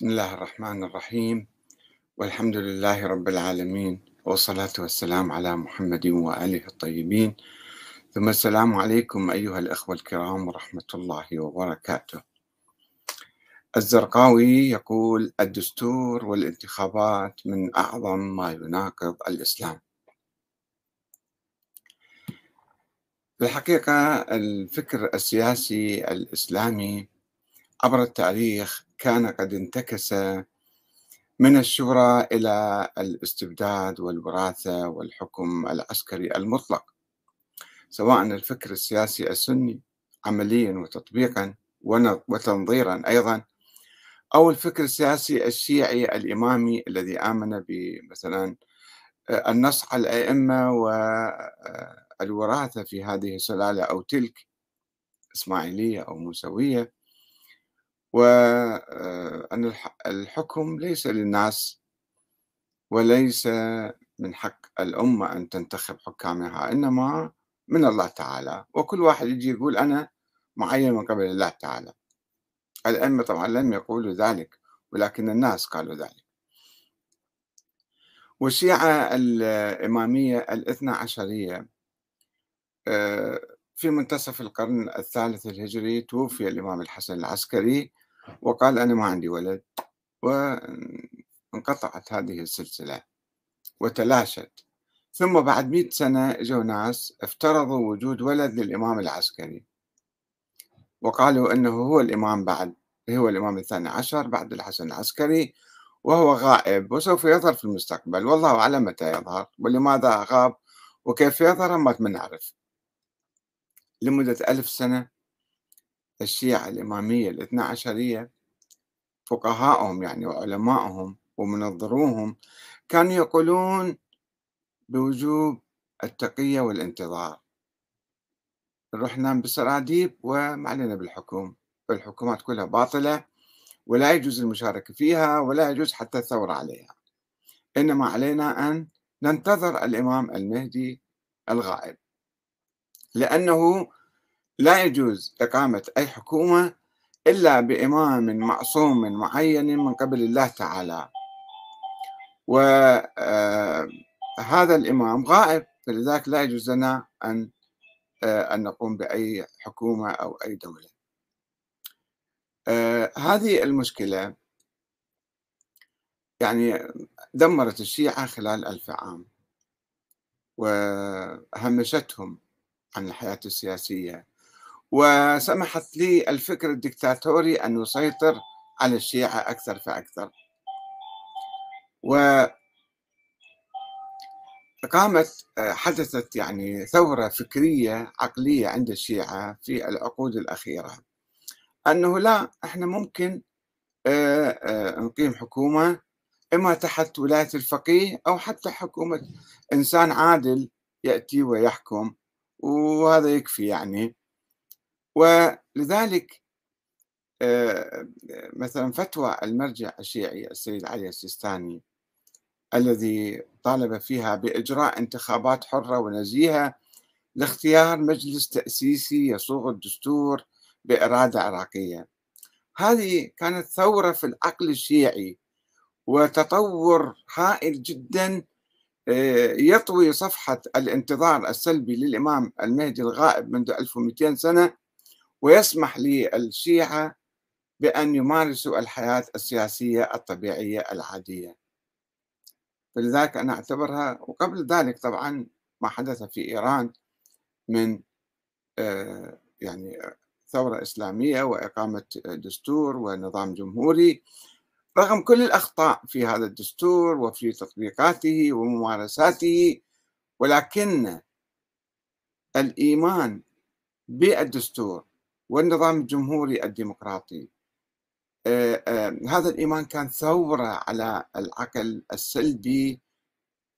بسم الله الرحمن الرحيم. والحمد لله رب العالمين. والصلاة والسلام على محمد وآله الطيبين. ثم السلام عليكم أيها الأخوة الكرام ورحمة الله وبركاته. الزرقاوي يقول الدستور والانتخابات من أعظم ما يناقض الإسلام. الحقيقة الفكر السياسي الإسلامي عبر التاريخ كان قد انتكس من الشورى إلى الاستبداد والوراثة والحكم العسكري المطلق سواء الفكر السياسي السني عمليا وتطبيقا وتنظيرا أيضا أو الفكر السياسي الشيعي الإمامي الذي آمن بمثلا النص على الأئمة والوراثة في هذه السلالة أو تلك إسماعيلية أو موسوية. وأن الحكم ليس للناس وليس من حق الأمة أن تنتخب حكامها إنما من الله تعالى. وكل واحد يجي يقول أنا معين من قبل الله تعالى. الأئمة طبعا لم يقولوا ذلك ولكن الناس قالوا ذلك. والشيعة الإمامية الاثنى عشرية في منتصف القرن الثالث الهجري توفي الإمام الحسن العسكري وقال أنا ما عندي ولد وانقطعت هذه السلسلة وتلاشت. ثم بعد مئة سنة اجوا ناس افترضوا وجود ولد للإمام العسكري. وقالوا أنه هو الإمام بعد هو الإمام الثاني عشر بعد الحسن العسكري وهو غائب وسوف يظهر في المستقبل. والله أعلم متى يظهر ولماذا غاب وكيف يظهر ما نعرف. لمدة ألف سنة الشيعة الإمامية الاثنى عشرية فقهاءهم يعني وعلمائهم ومنظروهم كانوا يقولون بوجوب التقية والانتظار. نروح ننام بالسراديب وما علينا بالحكم الحكومات كلها باطلة ولا يجوز المشاركة فيها ولا يجوز حتى الثورة عليها. إنما علينا أن ننتظر الإمام المهدي الغائب. لأنه لا يجوز إقامة أي حكومة إلا بإمام معصوم معين من قبل الله تعالى. وهذا آه، الإمام غائب فلذلك لا يجوز لنا أن آه، أن نقوم بأي حكومة أو أي دولة. آه، هذه المشكلة يعني دمرت الشيعة خلال ألف عام وهمشتهم عن الحياة السياسية. وسمحت لي الفكر الدكتاتوري أن يسيطر على الشيعة أكثر فأكثر. و قامت حدثت يعني ثورة فكرية عقلية عند الشيعة في العقود الأخيرة أنه لا إحنا ممكن نقيم حكومة إما تحت ولاية الفقيه أو حتى حكومة إنسان عادل يأتي ويحكم وهذا يكفي يعني. ولذلك مثلا فتوى المرجع الشيعي السيد علي السيستاني الذي طالب فيها بإجراء انتخابات حرة ونزيهة لاختيار مجلس تأسيسي يصوغ الدستور بإرادة عراقية. هذه كانت ثورة في العقل الشيعي وتطور هائل جدا يطوي صفحة الانتظار السلبي للإمام المهدي الغائب منذ 1200 سنة ويسمح للشيعة بأن يمارسوا الحياة السياسية الطبيعية العادية. فلذلك أنا أعتبرها وقبل ذلك طبعا ما حدث في إيران من آه، يعني ثورة إسلامية وإقامة دستور ونظام جمهوري رغم كل الأخطاء في هذا الدستور وفي تطبيقاته وممارساته ولكن الإيمان بالدستور والنظام الجمهوري الديمقراطي. آه، آه، هذا الإيمان كان ثورة على العقل السلبي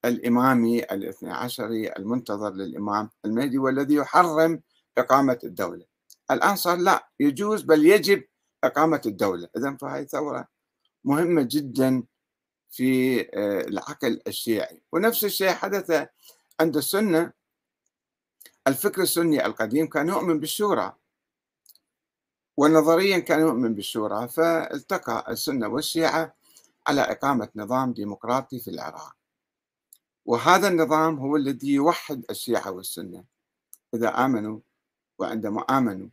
الإمامي الاثنى عشري المنتظر للإمام المهدي والذي يحرم إقامة الدولة. الآن صار لا يجوز بل يجب إقامة الدولة. إذا فهي ثورة مهمة جدا في آه، العقل الشيعي. ونفس الشيء حدث عند السنة. الفكر السني القديم كان يؤمن بالشورى. ونظريا كان يؤمن بالشورى فالتقى السنة والشيعة على إقامة نظام ديمقراطي في العراق. وهذا النظام هو الذي يوحد الشيعة والسنة. إذا آمنوا وعندما آمنوا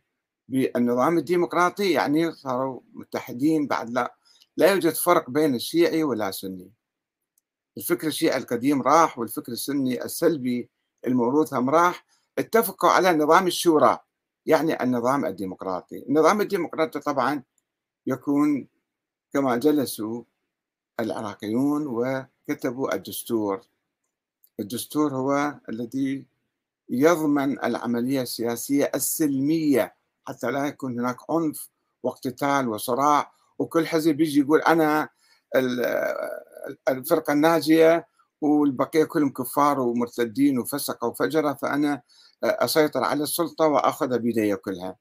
بالنظام الديمقراطي يعني صاروا متحدين بعد لا لا يوجد فرق بين الشيعي ولا سني. الفكر الشيعي القديم راح والفكر السني السلبي الموروث هم راح اتفقوا على نظام الشورى. يعني النظام الديمقراطي. النظام الديمقراطي طبعا يكون كما جلسوا العراقيون وكتبوا الدستور. الدستور هو الذي يضمن العملية السياسية السلمية حتى لا يكون هناك عنف واقتتال وصراع وكل حزب يجي يقول أنا الفرقة الناجية والبقية كلهم كفار ومرتدين وفسقة وفجرة فأنا أسيطر على السلطة وأخذ بيدي كلها.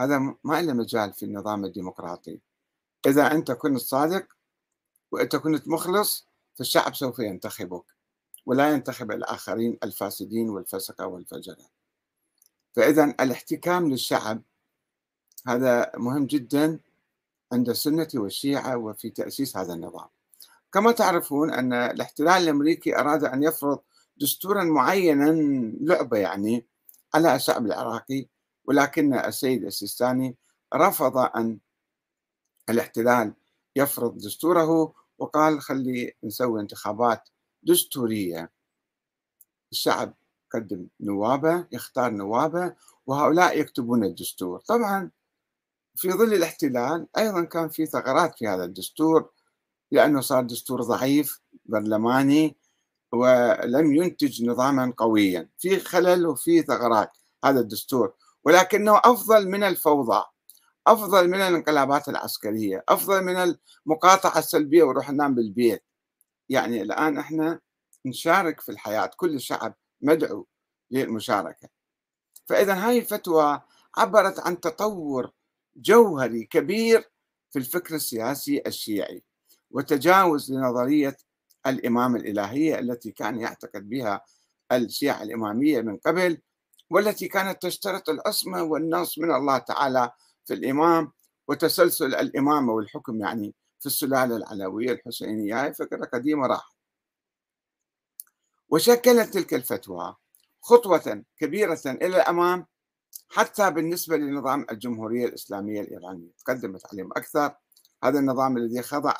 هذا ما له مجال في النظام الديمقراطي. إذا أنت كنت صادق وأنت كنت مخلص فالشعب سوف ينتخبك ولا ينتخب الآخرين الفاسدين والفسقة والفجرة. فإذا الاحتكام للشعب هذا مهم جدا عند السنة والشيعة وفي تأسيس هذا النظام. كما تعرفون أن الاحتلال الأمريكي أراد أن يفرض دستورا معينا لعبة يعني على الشعب العراقي ولكن السيد السيستاني رفض أن الاحتلال يفرض دستوره وقال خلي نسوي انتخابات دستورية. الشعب يقدم نوابة يختار نوابة وهؤلاء يكتبون الدستور. طبعا في ظل الاحتلال أيضا كان في ثغرات في هذا الدستور لأنه صار دستور ضعيف برلماني ولم ينتج نظاما قويا. في خلل وفي ثغرات هذا الدستور. ولكنه أفضل من الفوضى أفضل من الانقلابات العسكرية أفضل من المقاطعة السلبية وروح ننام بالبيت. يعني الآن إحنا نشارك في الحياة كل الشعب مدعو للمشاركة. فإذا هاي الفتوى عبرت عن تطور جوهري كبير في الفكر السياسي الشيعي. وتجاوز لنظرية الإمام الإلهية التي كان يعتقد بها الشيعة الإمامية من قبل والتي كانت تشترط العصمة والنص من الله تعالى في الإمام وتسلسل الإمامة والحكم يعني في السلالة العلوية الحسينية. فكرة قديمة راح وشكلت تلك الفتوى خطوة كبيرة إلى الأمام حتى بالنسبة لنظام الجمهورية الإسلامية الإيرانية. تقدمت عليهم أكثر. هذا النظام الذي خضع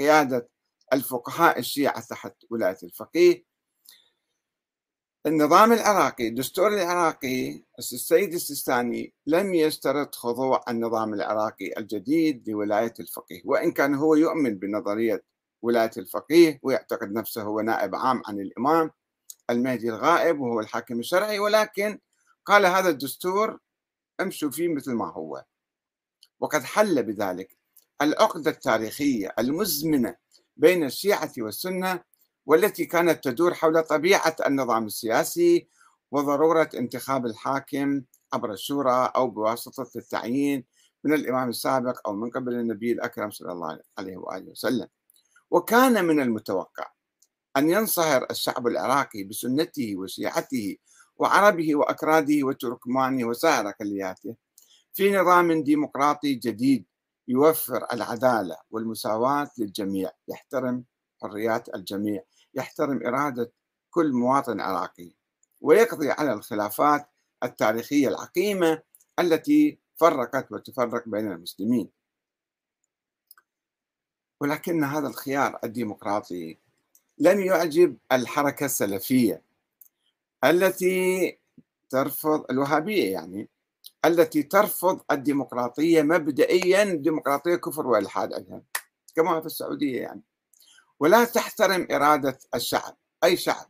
لقيادة الفقهاء الشيعة تحت ولاية الفقيه. النظام العراقي الدستور العراقي السيد السيستاني لم يشترط خضوع النظام العراقي الجديد لولاية الفقيه وإن كان هو يؤمن بنظرية ولاية الفقيه ويعتقد نفسه هو نائب عام عن الإمام المهدي الغائب وهو الحاكم الشرعي ولكن قال هذا الدستور امشوا فيه مثل ما هو. وقد حل بذلك العقدة التاريخية المزمنة بين الشيعة والسنة والتي كانت تدور حول طبيعة النظام السياسي وضرورة انتخاب الحاكم عبر الشورى أو بواسطة التعيين من الإمام السابق أو من قبل النبي الأكرم صلى الله عليه وآله وسلم. وكان من المتوقع أن ينصهر الشعب العراقي بسنته وشيعته وعربه وأكراده وتركمانه وسائر أقلياته في نظام ديمقراطي جديد يوفر العدالة والمساواة للجميع يحترم حريات الجميع يحترم إرادة كل مواطن عراقي ويقضي على الخلافات التاريخية العقيمة التي فرقت وتفرق بين المسلمين. ولكن هذا الخيار الديمقراطي لم يعجب الحركة السلفية التي ترفض الوهابية يعني التي ترفض الديمقراطية مبدئيا الديمقراطية كفر والحاد عندها كما في السعودية يعني. ولا تحترم إرادة الشعب أي شعب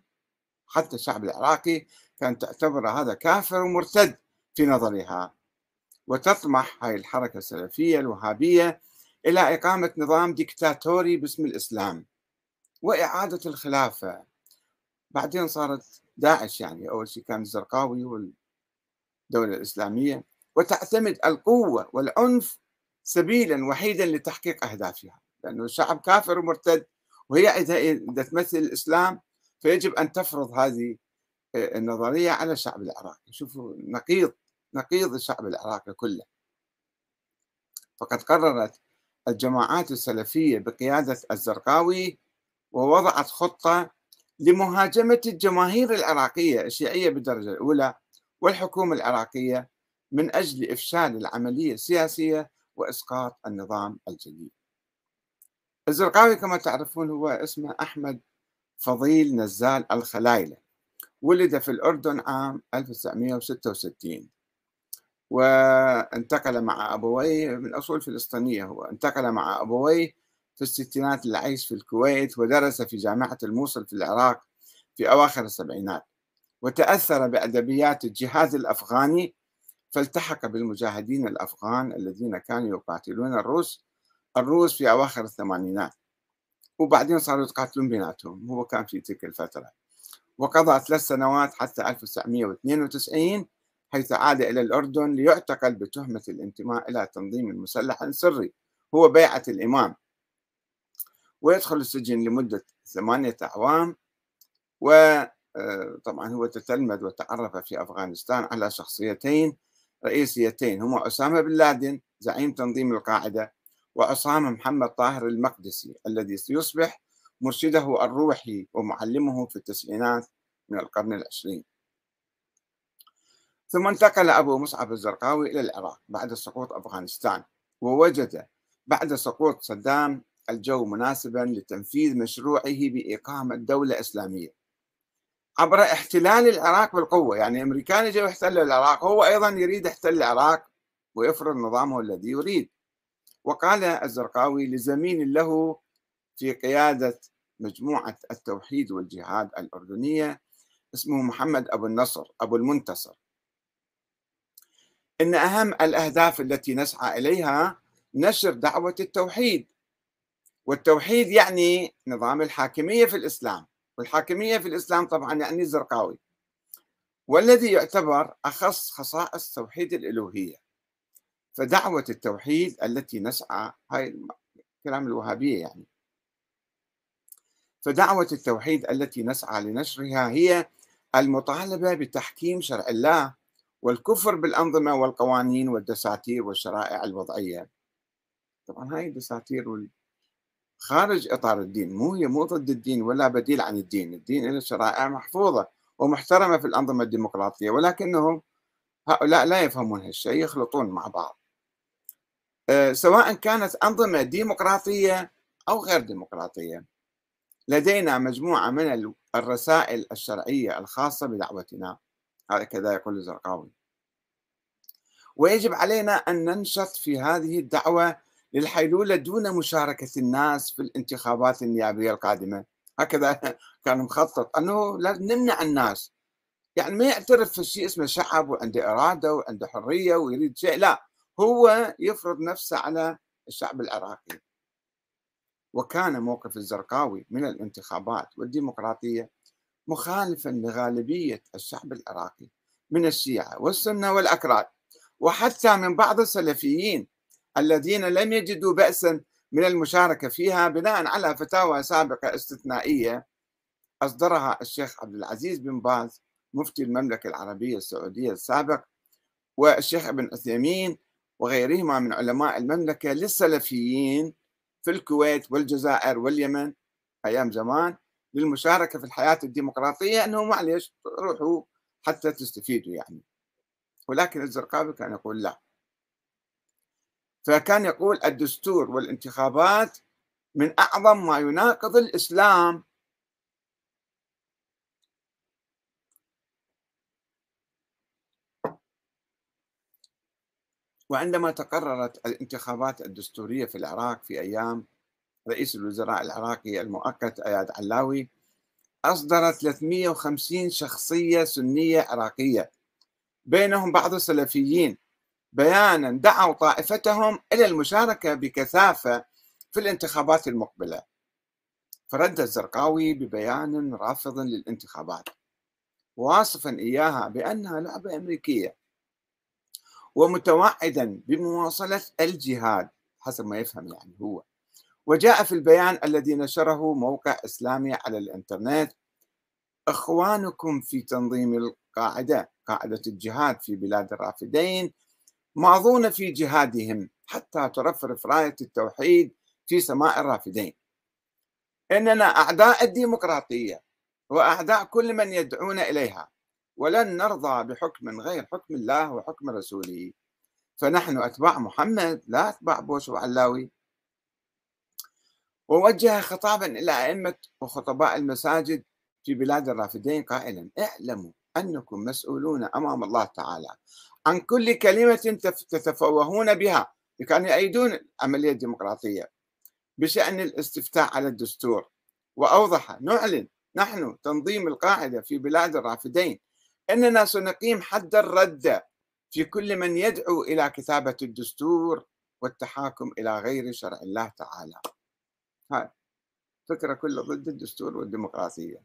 حتى الشعب العراقي كانت تعتبر هذا كافر ومرتد في نظرها. وتطمح هاي الحركة السلفية الوهابية إلى إقامة نظام ديكتاتوري باسم الإسلام وإعادة الخلافة. بعدين صارت داعش يعني أول شيء كان الزرقاوي والدولة الإسلامية وتعتمد القوة والعنف سبيلا وحيدا لتحقيق أهدافها لأنه الشعب كافر ومرتد وهي إذا تمثل الإسلام فيجب أن تفرض هذه النظرية على الشعب العراقي. شوفوا نقيض نقيض الشعب العراقي كله. فقد قررت الجماعات السلفية بقيادة الزرقاوي ووضعت خطة لمهاجمة الجماهير العراقية الشيعية بالدرجة الأولى والحكومة العراقية من أجل إفشال العملية السياسية وإسقاط النظام الجديد. الزرقاوي كما تعرفون هو اسمه أحمد فضيل نزال الخلايلة ولد في الأردن عام 1966 وانتقل مع أبويه من أصول فلسطينية هو انتقل مع أبويه في الستينات للعيش في الكويت ودرس في جامعة الموصل في العراق في أواخر السبعينات. وتأثر بأدبيات الجهاد الأفغاني فالتحق بالمجاهدين الأفغان الذين كانوا يقاتلون الروس الروس في أواخر الثمانينات. وبعدين صاروا يتقاتلون بيناتهم هو كان في تلك الفترة. وقضى ثلاث سنوات حتى 1992 حيث عاد إلى الأردن ليعتقل بتهمة الانتماء إلى تنظيم مسلح سري هو بيعة الإمام. ويدخل السجن لمدة ثمانية أعوام وطبعا آه، هو تتلمذ وتعرف في أفغانستان على شخصيتين رئيسيتين هما أسامة بن لادن زعيم تنظيم القاعدة وعصام محمد طاهر المقدسي الذي سيصبح مرشده الروحي ومعلمه في التسعينات من القرن العشرين. ثم انتقل أبو مصعب الزرقاوي إلى العراق بعد سقوط أفغانستان ووجد بعد سقوط صدام الجو مناسبا لتنفيذ مشروعه بإقامة دولة إسلامية. عبر احتلال العراق بالقوة. يعني الأمريكان جاءوا يحتلوا العراق هو أيضا يريد يحتل العراق ويفرض نظامه الذي يريد. وقال الزرقاوي لزميل له في قيادة مجموعة التوحيد والجهاد الأردنية اسمه محمد أبو النصر أبو المنتصر. إن أهم الأهداف التي نسعى إليها نشر دعوة التوحيد. والتوحيد يعني نظام الحاكمية في الإسلام. والحاكمية في الإسلام طبعا يعني الزرقاوي والذي يعتبر أخص خصائص توحيد الألوهية فدعوة التوحيد التي نسعى هاي كلام الوهابية يعني. فدعوة التوحيد التي نسعى لنشرها هي المطالبة بتحكيم شرع الله والكفر بالأنظمة والقوانين والدساتير والشرائع الوضعية. طبعا هاي الدساتير خارج إطار الدين مو هي مو ضد الدين ولا بديل عن الدين الدين له شرائع محفوظة ومحترمة في الأنظمة الديمقراطية ولكنهم هؤلاء لا يفهمون هالشيء يخلطون مع بعض. آه، سواء كانت أنظمة ديمقراطية أو غير ديمقراطية لدينا مجموعة من الرسائل الشرعية الخاصة بدعوتنا. هذا كذا يقول الزرقاوي. ويجب علينا أن ننشط في هذه الدعوة للحيلولة دون مشاركة الناس في الانتخابات النيابية القادمة. هكذا كان مخطط. أنه نمنع الناس. يعني ما يعترف في شيء اسمه شعب وعنده إرادة وعنده حرية ويريد شيء. لا هو يفرض نفسه على الشعب العراقي. وكان موقف الزرقاوي من الانتخابات والديمقراطية مخالفا لغالبية الشعب العراقي من الشيعة والسنة والأكراد. وحتى من بعض السلفيين الذين لم يجدوا بأسا من المشاركة فيها بناء على فتاوى سابقة استثنائية أصدرها الشيخ عبد العزيز بن باز مفتي المملكة العربية السعودية السابق والشيخ ابن عثيمين وغيرهما من علماء المملكة للسلفيين في الكويت والجزائر واليمن أيام زمان للمشاركة في الحياة الديمقراطية أنه معلش روحوا حتى تستفيدوا يعني. ولكن الزرقاوي كان يقول لا. فكان يقول الدستور والانتخابات من أعظم ما يناقض الإسلام. وعندما تقررت الانتخابات الدستورية في العراق في أيام رئيس الوزراء العراقي المؤقت أياد علاوي أصدر 350 شخصية سنية عراقية بينهم بعض السلفيين بيانا دعوا طائفتهم إلى المشاركة بكثافة في الانتخابات المقبلة. فرد الزرقاوي ببيان رافض للانتخابات واصفا إياها بأنها لعبة أمريكية ومتوعدا بمواصلة الجهاد حسب ما يفهم يعني هو. وجاء في البيان الذي نشره موقع إسلامي على الإنترنت إخوانكم في تنظيم القاعدة قاعدة الجهاد في بلاد الرافدين ماضون في جهادهم حتى ترفرف راية التوحيد في سماء الرافدين. إننا أعداء الديمقراطية وأعداء كل من يدعون إليها ولن نرضى بحكم غير حكم الله وحكم رسوله. فنحن أتباع محمد لا أتباع بوش وعلاوي. ووجه خطابا إلى أئمة وخطباء المساجد في بلاد الرافدين قائلا اعلموا أنكم مسؤولون أمام الله تعالى عن كل كلمة تتفوهون بها كانوا يأيدون العملية الديمقراطية بشأن الاستفتاء على الدستور. وأوضح نعلن نحن تنظيم القاعدة في بلاد الرافدين أننا سنقيم حد الرد في كل من يدعو إلى كتابة الدستور والتحاكم إلى غير شرع الله تعالى. هاي فكرة كلها ضد الدستور والديمقراطية.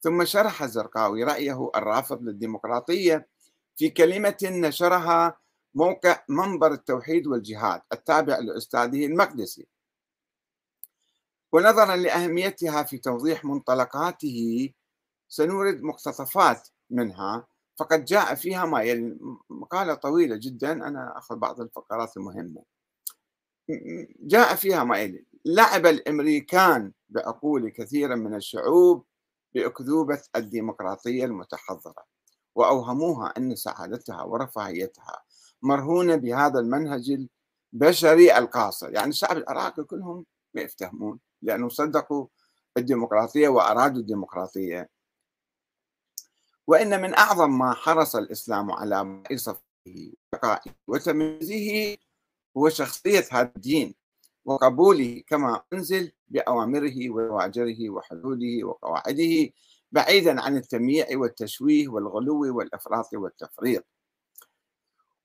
ثم شرح الزرقاوي رأيه الرافض للديمقراطية في كلمة نشرها موقع منبر التوحيد والجهاد التابع لأستاذه المقدسي. ونظرا لأهميتها في توضيح منطلقاته سنورد مقتطفات منها فقد جاء فيها ما يلي مقالة طويلة جدا أنا أخذ بعض الفقرات المهمة. جاء فيها ما يلي لعب الأمريكان بعقول كثير من الشعوب بأكذوبة الديمقراطية المتحضرة وأوهموها أن سعادتها ورفاهيتها مرهونة بهذا المنهج البشري القاصر. يعني الشعب العراقي كلهم ما يفتهمون لأنه صدقوا الديمقراطية وأرادوا الديمقراطية. وإن من أعظم ما حرص الإسلام على صفه وتمييزه هو شخصية هذا الدين وقبوله كما أنزل بأوامره وزواجره وحدوده وقواعده بعيدا عن التمييع والتشويه والغلو والإفراط والتفريط.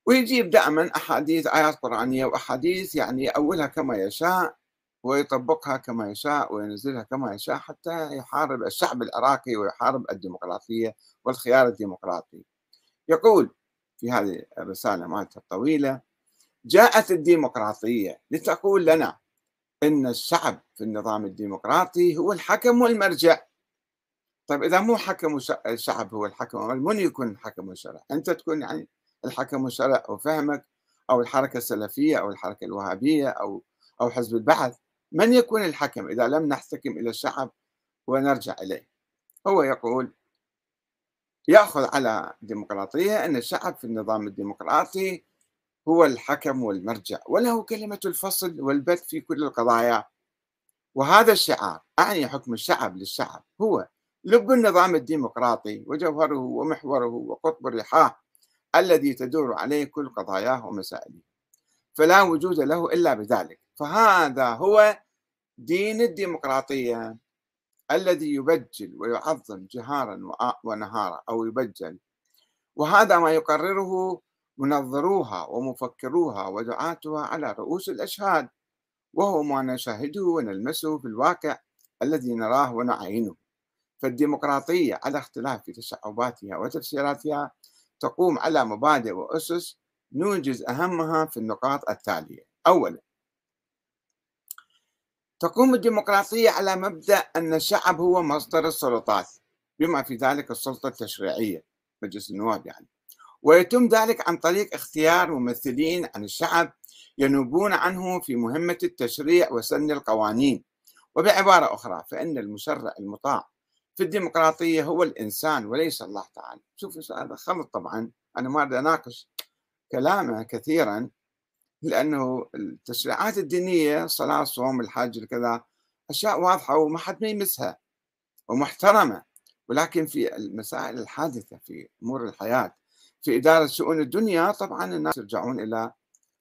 ويجيب دائما أحاديث آيات قرآنية وأحاديث يعني أولها كما يشاء ويطبقها كما يشاء وينزلها كما يشاء حتى يحارب الشعب العراقي ويحارب الديمقراطية والخيار الديمقراطي. يقول في هذه الرسالة مالته الطويلة جاءت الديمقراطية لتقول لنا إن الشعب في النظام الديمقراطي هو الحكم والمرجع. طيب إذا مو حكم الشعب هو الحكم من يكون الحكم والشرع أنت تكون يعني الحكم والشرع وفهمك أو الحركة السلفية أو الحركة الوهابية أو أو حزب البعث من يكون الحكم؟ إذا لم نحتكم إلى الشعب ونرجع إليه. هو يقول يأخذ على الديمقراطية أن الشعب في النظام الديمقراطي هو الحكم والمرجع وله كلمة الفصل والبث في كل القضايا. وهذا الشعار أعني حكم الشعب للشعب؟ هو لب النظام الديمقراطي وجوهره ومحوره وقطب الرحاه الذي تدور عليه كل قضاياه ومسائله فلا وجود له إلا بذلك. فهذا هو دين الديمقراطية الذي يبجل ويعظم جهارا ونهارا أو يبجل. وهذا ما يقرره منظروها ومفكروها ودعاتها على رؤوس الأشهاد وهو ما نشاهده ونلمسه في الواقع الذي نراه ونعينه. فالديمقراطية على اختلاف تشعباتها وتفسيراتها تقوم على مبادئ وأسس نوجز أهمها في النقاط التالية. أولا تقوم الديمقراطية على مبدأ أن الشعب هو مصدر السلطات بما في ذلك السلطة التشريعية مجلس النواب يعني. ويتم ذلك عن طريق اختيار ممثلين عن الشعب ينوبون عنه في مهمة التشريع وسن القوانين. وبعبارة أخرى فإن المشرع المطاع في الديمقراطية هو الإنسان وليس الله تعالى. شوف هذا خلط طبعا. أنا ما أريد أناقش كلامه كثيرا لأنه التشريعات الدينية الصلاة الصوم الحج كذا أشياء واضحة وما حد ما يمسها ومحترمة. ولكن في المسائل الحادثة في أمور الحياة في إدارة شؤون الدنيا طبعا الناس يرجعون إلى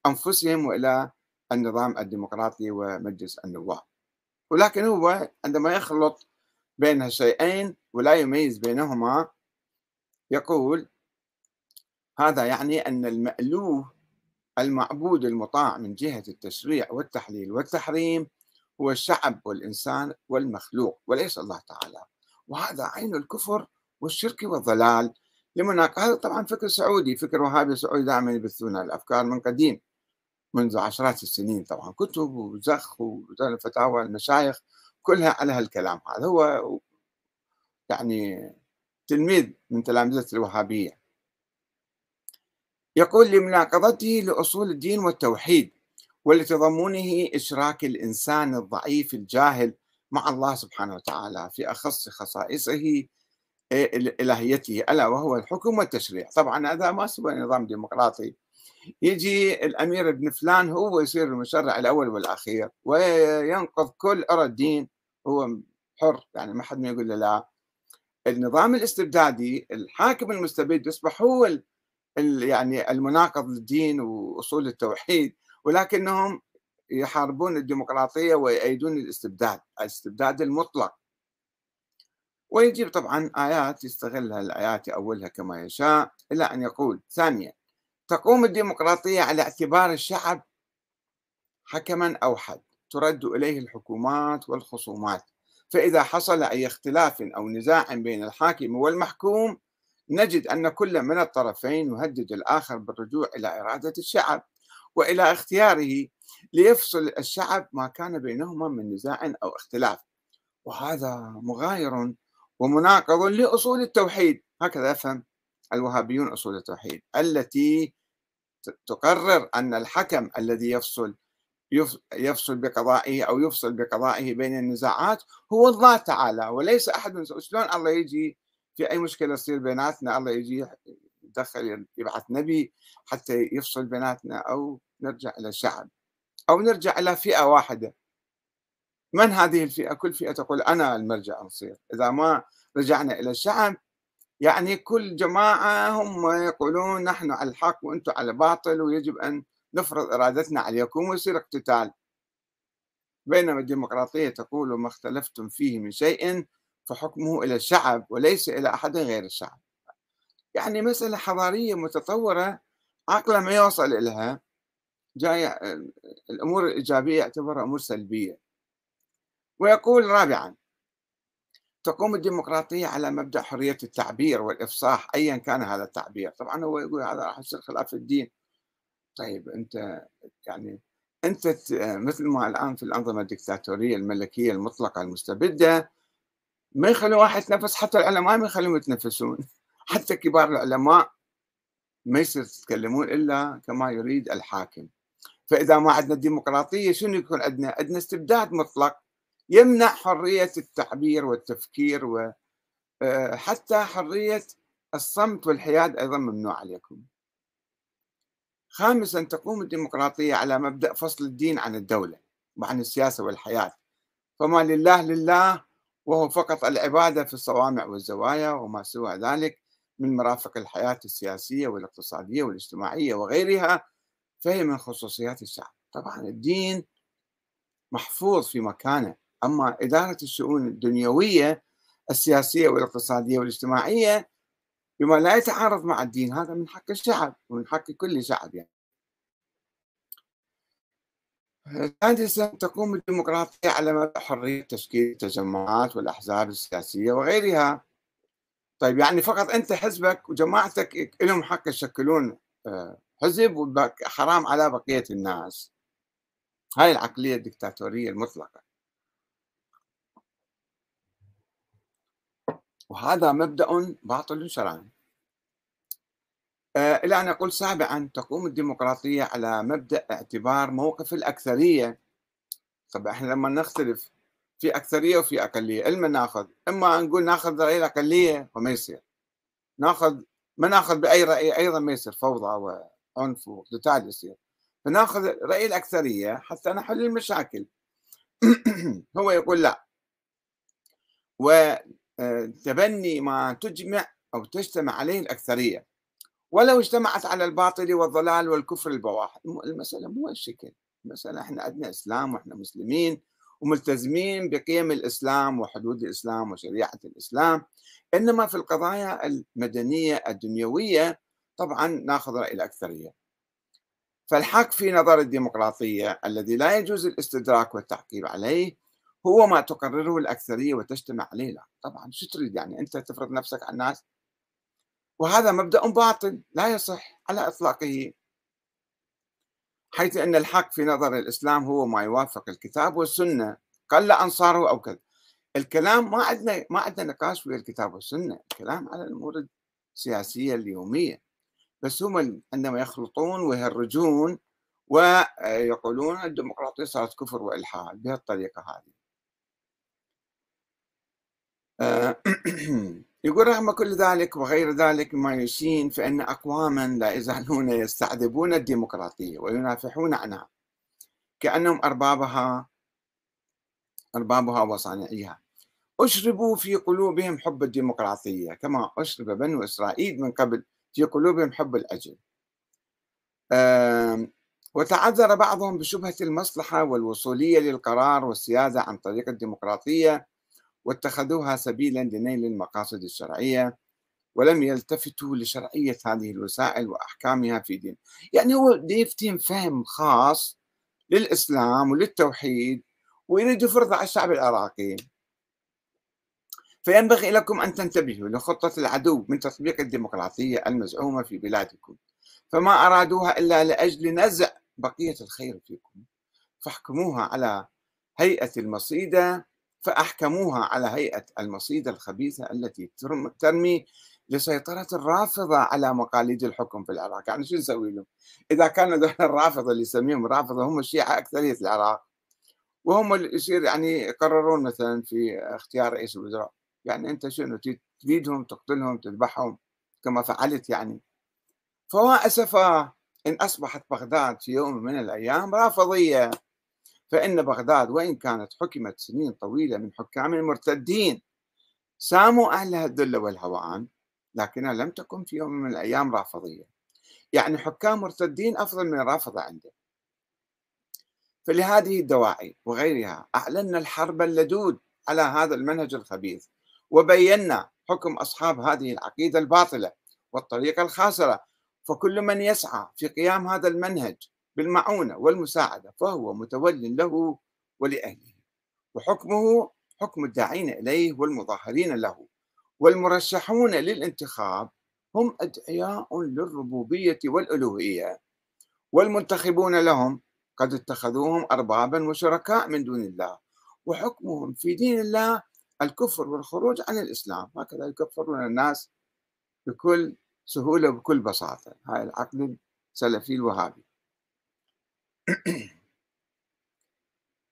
أنفسهم وإلى النظام الديمقراطي ومجلس النواب. ولكن هو عندما يخلط بين الشيئين ولا يميز بينهما يقول هذا يعني أن المألوه المعبود المطاع من جهة التشريع والتحليل والتحريم هو الشعب والإنسان والمخلوق وليس الله تعالى. وهذا عين الكفر والشرك والضلال. لمناقضة هذا طبعا فكر سعودي فكر وهابي سعودي دائما يبثون الأفكار من قديم منذ عشرات السنين طبعا. كتب وزخ وفتاوى المشايخ كلها على هالكلام هذا. هو يعني تلميذ من تلامذة الوهابية. يقول لمناقضته لأصول الدين والتوحيد ولتضمنه إشراك الإنسان الضعيف الجاهل مع الله سبحانه وتعالى في أخص خصائصه إلهيته ألا وهو الحكم والتشريع. طبعا هذا ما سوى نظام ديمقراطي يجي الأمير ابن فلان هو يصير المشرع الأول والأخير وينقض كل أرى الدين هو حر يعني ما حد ما يقول له لا. النظام الاستبدادي الحاكم المستبد يصبح هو يعني المناقض للدين وأصول التوحيد ولكنهم يحاربون الديمقراطية ويأيدون الاستبداد الاستبداد المطلق. ويجيب طبعا آيات يستغلها الآيات يأولها كما يشاء إلى أن يقول. ثانيا تقوم الديمقراطية على اعتبار الشعب حكما أوحد ترد إليه الحكومات والخصومات. فإذا حصل أي اختلاف أو نزاع بين الحاكم والمحكوم نجد أن كل من الطرفين يهدد الآخر بالرجوع إلى إرادة الشعب وإلى اختياره ليفصل الشعب ما كان بينهما من نزاع أو اختلاف. وهذا مغاير ومناقض لأصول التوحيد. هكذا يفهم الوهابيون أصول التوحيد. التي تقرر أن الحكم الذي يفصل يفصل بقضائه أو يفصل بقضائه بين النزاعات هو الله تعالى وليس أحد. شلون الله يجي في أي مشكلة تصير بيناتنا؟ الله يجي يدخل يبعث نبي حتى يفصل بيناتنا أو نرجع إلى الشعب أو نرجع إلى فئة واحدة. من هذه الفئة؟ كل فئة تقول أنا المرجع نصير إذا ما رجعنا إلى الشعب يعني كل جماعة هم يقولون نحن على الحق وأنتم على باطل ويجب أن نفرض إرادتنا عليكم ويصير اقتتال. بينما الديمقراطية تقول وما اختلفتم فيه من شيء فحكمه إلى الشعب وليس إلى أحد غير الشعب. يعني مسألة حضارية متطورة عقل ما يوصل إليها جاي الأمور الإيجابية يعتبرها أمور سلبية. ويقول رابعا تقوم الديمقراطية على مبدأ حرية التعبير والإفصاح أيا كان هذا التعبير. طبعا هو يقول هذا راح يصير خلاف الدين. طيب أنت يعني أنت مثل ما الآن في الأنظمة الدكتاتورية الملكية المطلقة المستبدة ما يخلوا واحد يتنفس حتى العلماء ما يخلوهم يتنفسون حتى كبار العلماء ما يصير يتكلمون إلا كما يريد الحاكم. فإذا ما عندنا ديمقراطية شنو يكون عندنا؟ عندنا استبداد مطلق. يمنع حرية التعبير والتفكير وحتى آه، حرية الصمت والحياد أيضا ممنوع عليكم. خامسا تقوم الديمقراطية على مبدأ فصل الدين عن الدولة وعن السياسة والحياة. فما لله لله وهو فقط العبادة في الصوامع والزوايا وما سوى ذلك من مرافق الحياة السياسية والاقتصادية والاجتماعية وغيرها فهي من خصوصيات الشعب. طبعا الدين محفوظ في مكانه. أما إدارة الشؤون الدنيوية السياسية والاقتصادية والاجتماعية بما لا يتعارض مع الدين هذا من حق الشعب ومن حق كل شعب يعني. سادسا تقوم الديمقراطية على مبدأ حرية تشكيل التجمعات والأحزاب السياسية وغيرها. طيب يعني فقط أنت حزبك وجماعتك لهم حق يشكلون آه، حزب وحرام على بقية الناس. هاي العقلية الدكتاتورية المطلقة. وهذا مبدأ باطل شرعا. آه، إلى أن نقول سابعا تقوم الديمقراطية على مبدأ اعتبار موقف الأكثرية. طب إحنا لما نختلف في أكثرية وفي أقلية إما نأخذ؟ إما نقول نأخذ رأي الأقلية وما يصير. نأخذ ما نأخذ بأي رأي أيضا ما يصير فوضى وعنف واقتتال يصير. فنأخذ رأي الأكثرية حتى نحل المشاكل. هو يقول لا. وتبني ما تجمع أو تجتمع عليه الأكثرية. ولو اجتمعت على الباطل والضلال والكفر البواح المسألة مو الشكل المسألة إحنا عندنا إسلام وإحنا مسلمين وملتزمين بقيم الإسلام وحدود الإسلام وشريعة الإسلام. إنما في القضايا المدنية الدنيوية طبعا ناخذ رأي الأكثرية. فالحق في نظر الديمقراطية الذي لا يجوز الاستدراك والتعقيب عليه. هو ما تقرره الأكثرية وتجتمع عليه لا طبعا شو تريد يعني أنت تفرض نفسك على الناس؟ وهذا مبدأ باطل لا يصح على إطلاقه. حيث أن الحق في نظر الإسلام هو ما يوافق الكتاب والسنة قل أنصاره أو كذا. الكلام ما عندنا ما عندنا نقاش في الكتاب والسنة الكلام على الأمور السياسية اليومية. بس هم عندما يخلطون ويهرجون ويقولون الديمقراطية صارت كفر وإلحاد بهالطريقة هذه. يقول رغم كل ذلك وغير ذلك ما يشين فإن أقواما لا يزالون يستعذبون الديمقراطية وينافحون عنها. كأنهم أربابها أربابها وصانعيها. أشربوا في قلوبهم حب الديمقراطية كما أشرب بنو إسرائيل من قبل في قلوبهم حب الأجل. وتعذر بعضهم بشبهة المصلحة والوصولية للقرار والسيادة عن طريق الديمقراطية. واتخذوها سبيلا لنيل المقاصد الشرعية ولم يلتفتوا لشرعية هذه الوسائل وأحكامها في دين. يعني هو يفتهم فهم خاص للإسلام وللتوحيد ويريد يفرض على الشعب العراقي. فينبغي لكم أن تنتبهوا لخطة العدو من تطبيق الديمقراطية المزعومة في بلادكم. فما أرادوها إلا لأجل نزع بقية الخير فيكم. فاحكموها على هيئة المصيدة فأحكموها على هيئة المصيدة الخبيثة التي ترمي لسيطرة الرافضة على مقاليد الحكم في العراق. يعني شو نسوي لهم؟ إذا كانوا ذول الرافضة اللي يسميهم الرافضة هم الشيعة أكثرية العراق. وهم اللي يصير يعني يقررون مثلا في اختيار رئيس الوزراء. يعني أنت شنو؟ تريدهم تقتلهم تذبحهم كما فعلت يعني. فوا أسفا إن أصبحت بغداد في يوم من الأيام رافضية. فإن بغداد وإن كانت حكمت سنين طويلة من حكام مرتدين ساموا أهلها الذل والهوان لكنها لم تكن في يوم من الأيام رافضية. يعني حكام مرتدين أفضل من الرافضة عنده فلهذه الدواعي وغيرها أعلنا الحرب اللدود على هذا المنهج الخبيث وبينا حكم أصحاب هذه العقيدة الباطلة والطريقة الخاسرة. فكل من يسعى في قيام هذا المنهج بالمعونة والمساعدة فهو متول له ولأهله وحكمه حكم الداعين إليه والمظاهرين له والمرشحون للانتخاب هم أدعياء للربوبية والألوهية والمنتخبون لهم قد اتخذوهم أربابا وشركاء من دون الله وحكمهم في دين الله الكفر والخروج عن الإسلام هكذا يكفرون الناس بكل سهولة وبكل بساطة هاي العقل السلفي الوهابي.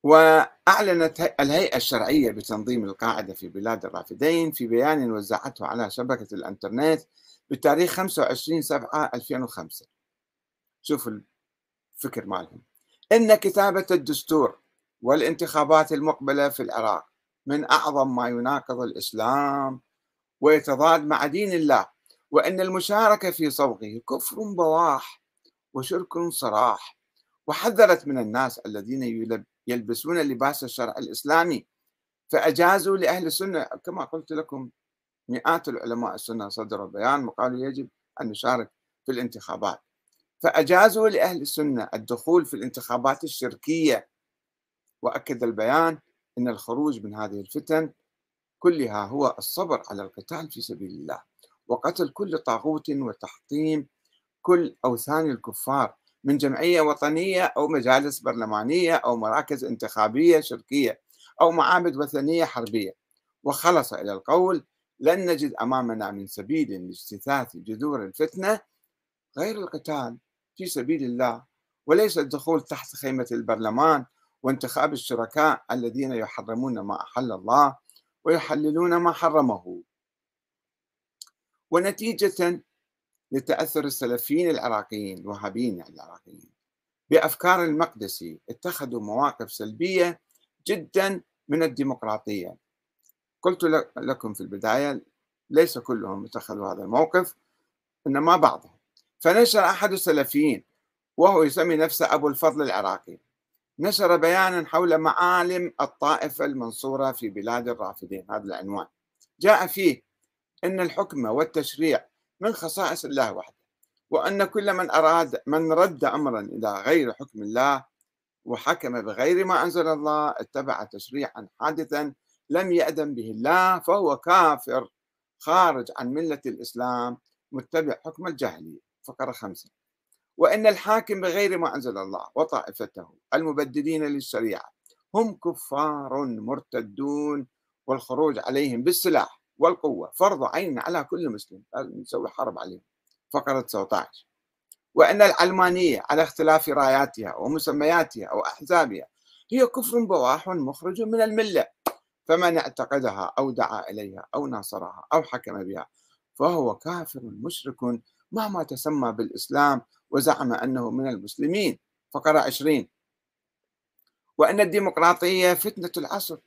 وأعلنت الهيئة الشرعية بتنظيم القاعدة في بلاد الرافدين في بيان وزعته على شبكة الإنترنت بتاريخ 25 7 2005 شوفوا الفكر مالهم. إن كتابة الدستور والانتخابات المقبلة في العراق من أعظم ما يناقض الإسلام ويتضاد مع دين الله وأن المشاركة في صوغه كفر بواح وشرك صراح. وحذرت من الناس الذين يلبسون لباس الشرع الإسلامي. فأجازوا لأهل السنة كما قلت لكم مئات العلماء السنة صدروا بيان وقالوا يجب أن نشارك في الانتخابات. فأجازوا لأهل السنة الدخول في الانتخابات الشركية. وأكد البيان أن الخروج من هذه الفتن كلها هو الصبر على القتال في سبيل الله. وقتل كل طاغوت وتحطيم كل أوثان الكفار من جمعية وطنية أو مجالس برلمانية أو مراكز انتخابية شركية أو معابد وثنية حربية. وخلص إلى القول لن نجد أمامنا من سبيل لاجتثاث جذور الفتنة غير القتال في سبيل الله وليس الدخول تحت خيمة البرلمان وانتخاب الشركاء الذين يحرمون ما أحل الله ويحللون ما حرمه. ونتيجة لتأثر السلفيين العراقيين الوهابيين يعني العراقيين بأفكار المقدسي. اتخذوا مواقف سلبية جدا من الديمقراطية. قلت لكم في البداية ليس كلهم اتخذوا هذا الموقف إنما بعضهم. فنشر أحد السلفيين وهو يسمي نفسه أبو الفضل العراقي نشر بيانا حول معالم الطائفة المنصورة في بلاد الرافدين. هذا العنوان. جاء فيه أن الحكم والتشريع من خصائص الله وحده وأن كل من أراد من رد أمرا إلى غير حكم الله وحكم بغير ما أنزل الله اتبع تشريعا حادثا لم يأذن به الله فهو كافر خارج عن ملة الإسلام متبع حكم الجاهلية. فقرة خمسة. وإن الحاكم بغير ما أنزل الله وطائفته المبددين للشريعة هم كفار مرتدون والخروج عليهم بالسلاح. والقوة فرض عين على كل مسلم لازم نسوي حرب عليهم فقرة 19 وأن العلمانية على اختلاف راياتها ومسمياتها وأحزابها هي كفر بواح مخرج من الملة فمن اعتقدها أو دعا إليها أو ناصرها أو حكم بها فهو كافر مشرك مهما تسمى بالإسلام وزعم أنه من المسلمين. فقرة عشرين. وأن الديمقراطية فتنة العصر.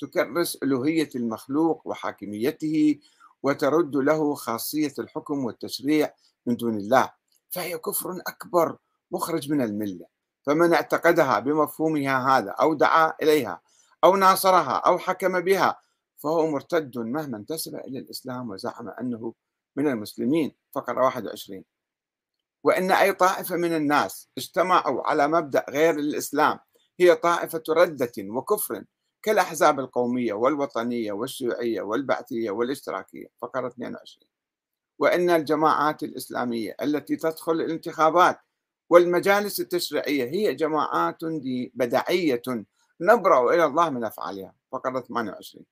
تكرس ألوهية المخلوق وحاكميته وترد له خاصية الحكم والتشريع من دون الله فهي كفر أكبر مخرج من الملة. فمن اعتقدها بمفهومها هذا أو دعا إليها أو ناصرها أو حكم بها فهو مرتد مهما انتسب إلى الإسلام وزعم أنه من المسلمين فقرة 21 وإن أي طائفة من الناس اجتمعوا على مبدأ غير الإسلام هي طائفة ردة وكفر كالأحزاب القومية والوطنية والشيوعية والبعثية والاشتراكية فقرة 22 وإن الجماعات الإسلامية التي تدخل الانتخابات والمجالس التشريعية هي جماعات بدعية نبرأ إلى الله من أفعالها. فقرة 28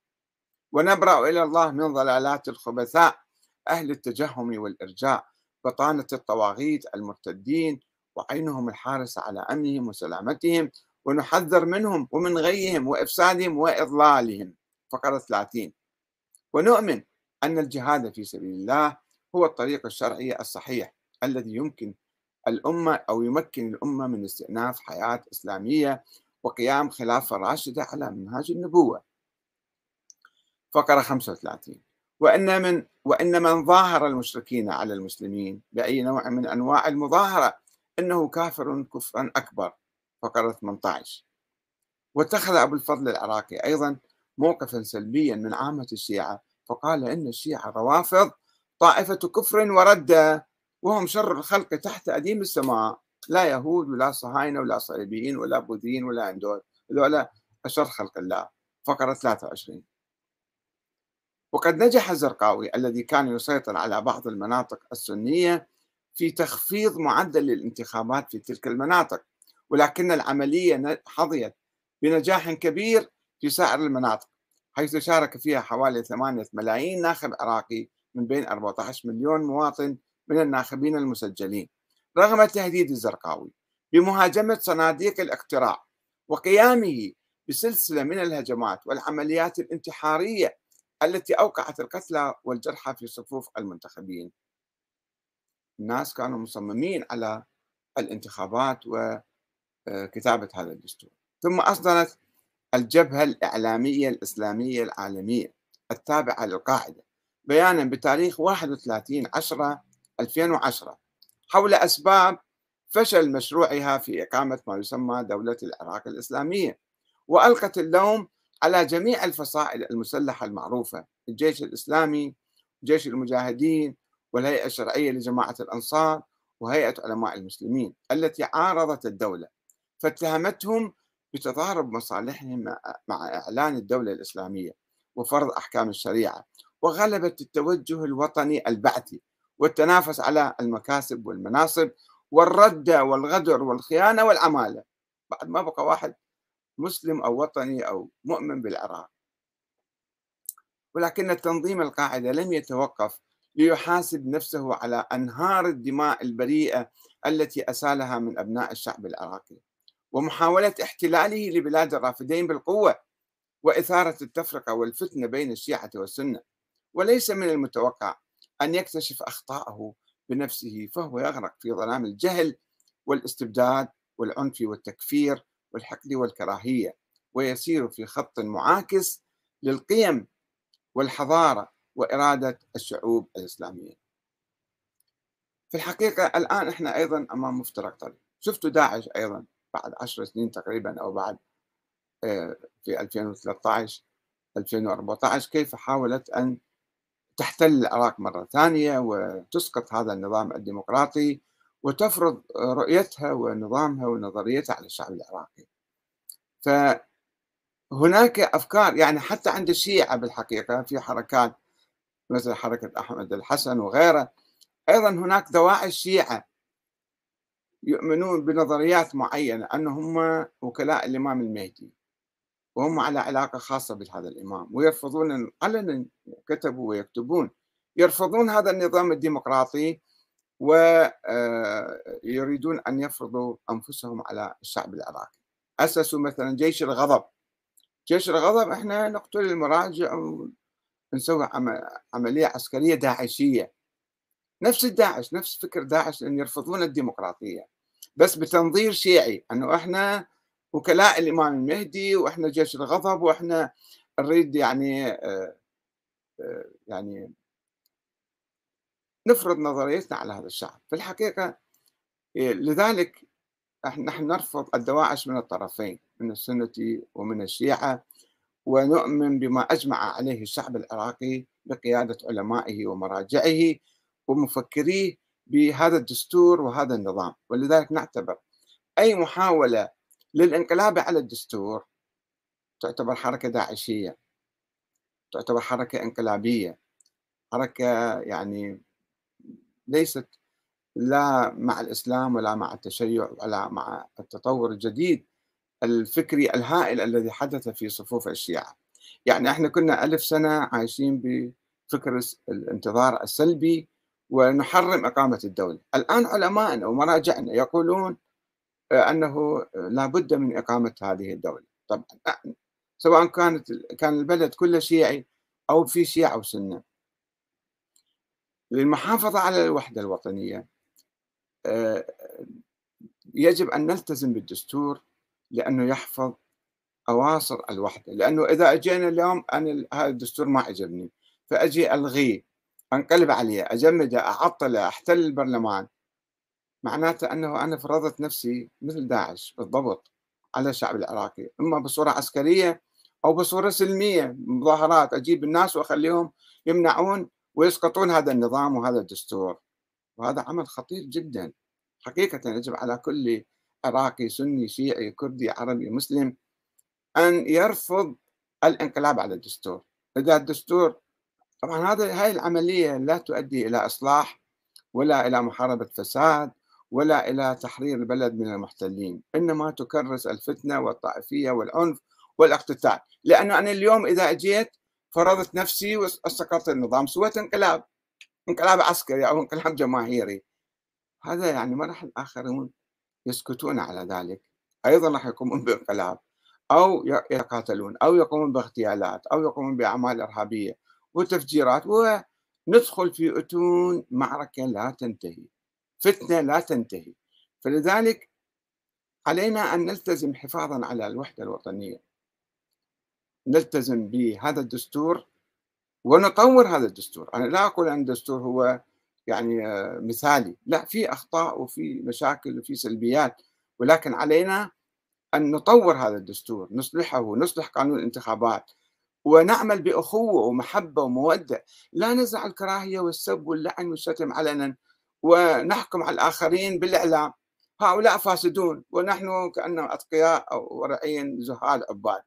ونبرأ إلى الله من ضلالات الخبثاء أهل التجهم والإرجاء بطانة الطواغيت المرتدين وعينهم الحارسة على أمنهم وسلامتهم ونحذر منهم ومن غيهم وإفسادهم وإضلالهم. فقرة 30 ونؤمن أن الجهاد في سبيل الله هو الطريق الشرعي الصحيح الذي يمكن الأمة أو يمكن الأمة من استئناف حياة إسلامية وقيام خلافة راشدة على منهاج النبوة. فقرة 35 وإن من وإن من ظاهر المشركين على المسلمين بأي نوع من أنواع المظاهرة إنه كافر كفرا أكبر. فقرة 18 واتخذ أبو الفضل العراقي أيضا موقفا سلبيا من عامة الشيعة فقال إن الشيعة روافض طائفة كفر وردة وهم شر الخلق تحت أديم السماء. لا يهود ولا صهاينة ولا صليبيين ولا بوذيين ولا عندول هذول أشر خلق الله فقرة 23 وقد نجح الزرقاوي الذي كان يسيطر على بعض المناطق السنية في تخفيض معدل الانتخابات في تلك المناطق. ولكن العملية حظيت بنجاح كبير في سائر المناطق حيث شارك فيها حوالي 8 ملايين ناخب عراقي من بين 14 مليون مواطن من الناخبين المسجلين رغم تهديد الزرقاوي بمهاجمة صناديق الاقتراع وقيامه بسلسلة من الهجمات والعمليات الانتحارية التي أوقعت القتلى والجرحى في صفوف المنتخبين. الناس كانوا مصممين على الانتخابات وكتابة هذا الدستور. ثم أصدرت الجبهة الإعلامية الإسلامية العالمية التابعة للقاعدة بيانا بتاريخ 31 10 2010 حول أسباب فشل مشروعها في إقامة ما يسمى دولة العراق الإسلامية وألقت اللوم على جميع الفصائل المسلحة المعروفة الجيش الإسلامي جيش المجاهدين والهيئة الشرعية لجماعة الأنصار وهيئة علماء المسلمين التي عارضت الدولة فاتهمتهم بتضارب مصالحهم مع إعلان الدولة الإسلامية وفرض أحكام الشريعة وغلبت التوجه الوطني البعثي والتنافس على المكاسب والمناصب والردة والغدر والخيانة والعمالة. بعد ما بقى واحد مسلم أو وطني أو مؤمن بالعراق. ولكن التنظيم القاعدة لم يتوقف ليحاسب نفسه على أنهار الدماء البريئة التي أسالها من أبناء الشعب العراقي. ومحاولة احتلاله لبلاد الرافدين بالقوة وإثارة التفرقة والفتنة بين الشيعة والسنة. وليس من المتوقع أن يكتشف أخطاءه بنفسه فهو يغرق في ظلام الجهل والاستبداد والعنف والتكفير والحقد والكراهية ويسير في خط معاكس للقيم والحضارة وإرادة الشعوب الإسلامية. في الحقيقة الآن إحنا أيضا أمام مفترق طريق. شفتوا داعش أيضا؟ بعد عشر سنين تقريبا أو بعد آه، في 2013 2014 كيف حاولت أن تحتل العراق مرة ثانية وتسقط هذا النظام الديمقراطي وتفرض رؤيتها ونظامها ونظريتها على الشعب العراقي. فهناك أفكار يعني حتى عند الشيعة بالحقيقة في حركات مثل حركة أحمد الحسن وغيره أيضا هناك دواعي الشيعة يؤمنون بنظريات معينة أنهم وكلاء الإمام المهدي وهم على علاقة خاصة بهذا الإمام ويرفضون علنا كتبوا ويكتبون يرفضون هذا النظام الديمقراطي ويريدون أن يفرضوا أنفسهم على الشعب العراقي. أسسوا مثلا جيش الغضب. جيش الغضب إحنا نقتل المراجع ونسوي عملية عسكرية داعشية. نفس الداعش نفس فكر داعش أن يرفضون الديمقراطية. بس بتنظير شيعي أنه إحنا وكلاء الإمام المهدي وإحنا جيش الغضب وإحنا نريد يعني آه، آه، يعني نفرض نظريتنا على هذا الشعب. في الحقيقة آه، لذلك نحن نرفض الدواعش من الطرفين من السنة ومن الشيعة ونؤمن بما أجمع عليه الشعب العراقي بقيادة علمائه ومراجعه ومفكريه بهذا الدستور وهذا النظام. ولذلك نعتبر أي محاولة للانقلاب على الدستور تعتبر حركة داعشية تعتبر حركة انقلابية حركة يعني ليست لا مع الإسلام ولا مع التشيع ولا مع التطور الجديد الفكري الهائل الذي حدث في صفوف الشيعة. يعني إحنا كنا ألف سنة عايشين بفكر الانتظار السلبي ونحرم إقامة الدولة. الآن علماءنا ومراجعنا يقولون أنه لا بد من إقامة هذه الدولة. طبعا سواء كانت كان البلد كله شيعي أو في شيعة وسنة للمحافظة على الوحدة الوطنية آه، يجب أن نلتزم بالدستور لأنه يحفظ أواصر الوحدة. لأنه إذا أجينا اليوم أنا هذا الدستور ما عجبني فأجي ألغيه. أنقلب عليه أجمده أعطله أحتل البرلمان. معناته أنه أنا فرضت نفسي مثل داعش بالضبط على الشعب العراقي إما بصورة عسكرية أو بصورة سلمية مظاهرات أجيب الناس وأخليهم يمنعون ويسقطون هذا النظام وهذا الدستور. وهذا عمل خطير جدا. حقيقة يجب على كل عراقي سني شيعي كردي عربي مسلم أن يرفض الانقلاب على الدستور. إذا الدستور طبعا هذا هاي العملية لا تؤدي إلى إصلاح ولا إلى محاربة فساد ولا إلى تحرير البلد من المحتلين إنما تكرس الفتنة والطائفية والعنف والاقتتال. لأنه أنا اليوم إذا أجيت فرضت نفسي واستقرت النظام سويت انقلاب انقلاب عسكري أو انقلاب جماهيري. هذا يعني ما راح الآخرون يسكتون على ذلك. أيضا راح يقومون بانقلاب أو يقاتلون أو يقومون باغتيالات أو يقومون بأعمال إرهابية. وتفجيرات وندخل في أتون معركة لا تنتهي فتنة لا تنتهي. فلذلك علينا أن نلتزم حفاظا على الوحدة الوطنية. نلتزم بهذا الدستور ونطور هذا الدستور. أنا لا أقول أن الدستور هو يعني آه، مثالي. لا في أخطاء وفي مشاكل وفي سلبيات ولكن علينا أن نطور هذا الدستور نصلحه نصلح قانون الانتخابات. ونعمل بأخوة ومحبة ومودة. لا نزع الكراهية والسب واللعن والشتم علنا ونحكم على الآخرين بالإعلام. هؤلاء فاسدون ونحن كأنهم أتقياء أو ورعين زهاد عباد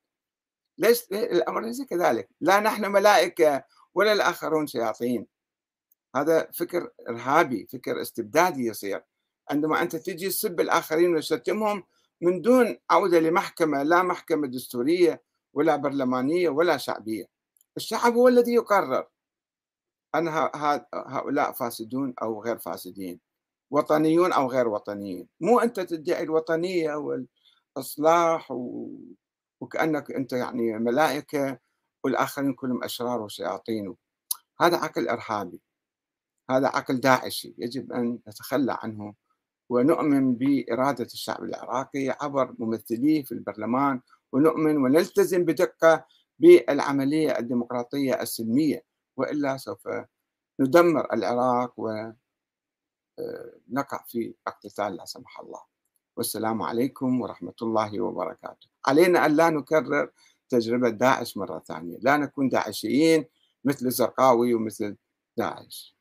ليس الأمر ليس كذلك. لا نحن ملائكة ولا الآخرون شياطين. هذا فكر إرهابي فكر استبدادي يصير. عندما أنت تجي تسب الآخرين وتشتمهم من دون عودة لمحكمة لا محكمة دستورية ولا برلمانية ولا شعبية. الشعب هو الذي يقرر. أن هؤلاء فاسدون أو غير فاسدين وطنيون أو غير وطنيين. مو أنت تدعي الوطنية والإصلاح و... وكأنك أنت يعني ملائكة والآخرين كلهم أشرار وشياطين. هذا عقل إرهابي. هذا عقل داعشي يجب أن نتخلى عنه. ونؤمن بإرادة الشعب العراقي عبر ممثليه في البرلمان ونؤمن ونلتزم بدقة بالعملية الديمقراطية السلمية وإلا سوف ندمر العراق ونقع آه، في اقتتال لا سمح الله. والسلام عليكم ورحمة الله وبركاته. علينا أن لا نكرر تجربة داعش مرة ثانية. لا نكون داعشيين مثل الزرقاوي ومثل داعش.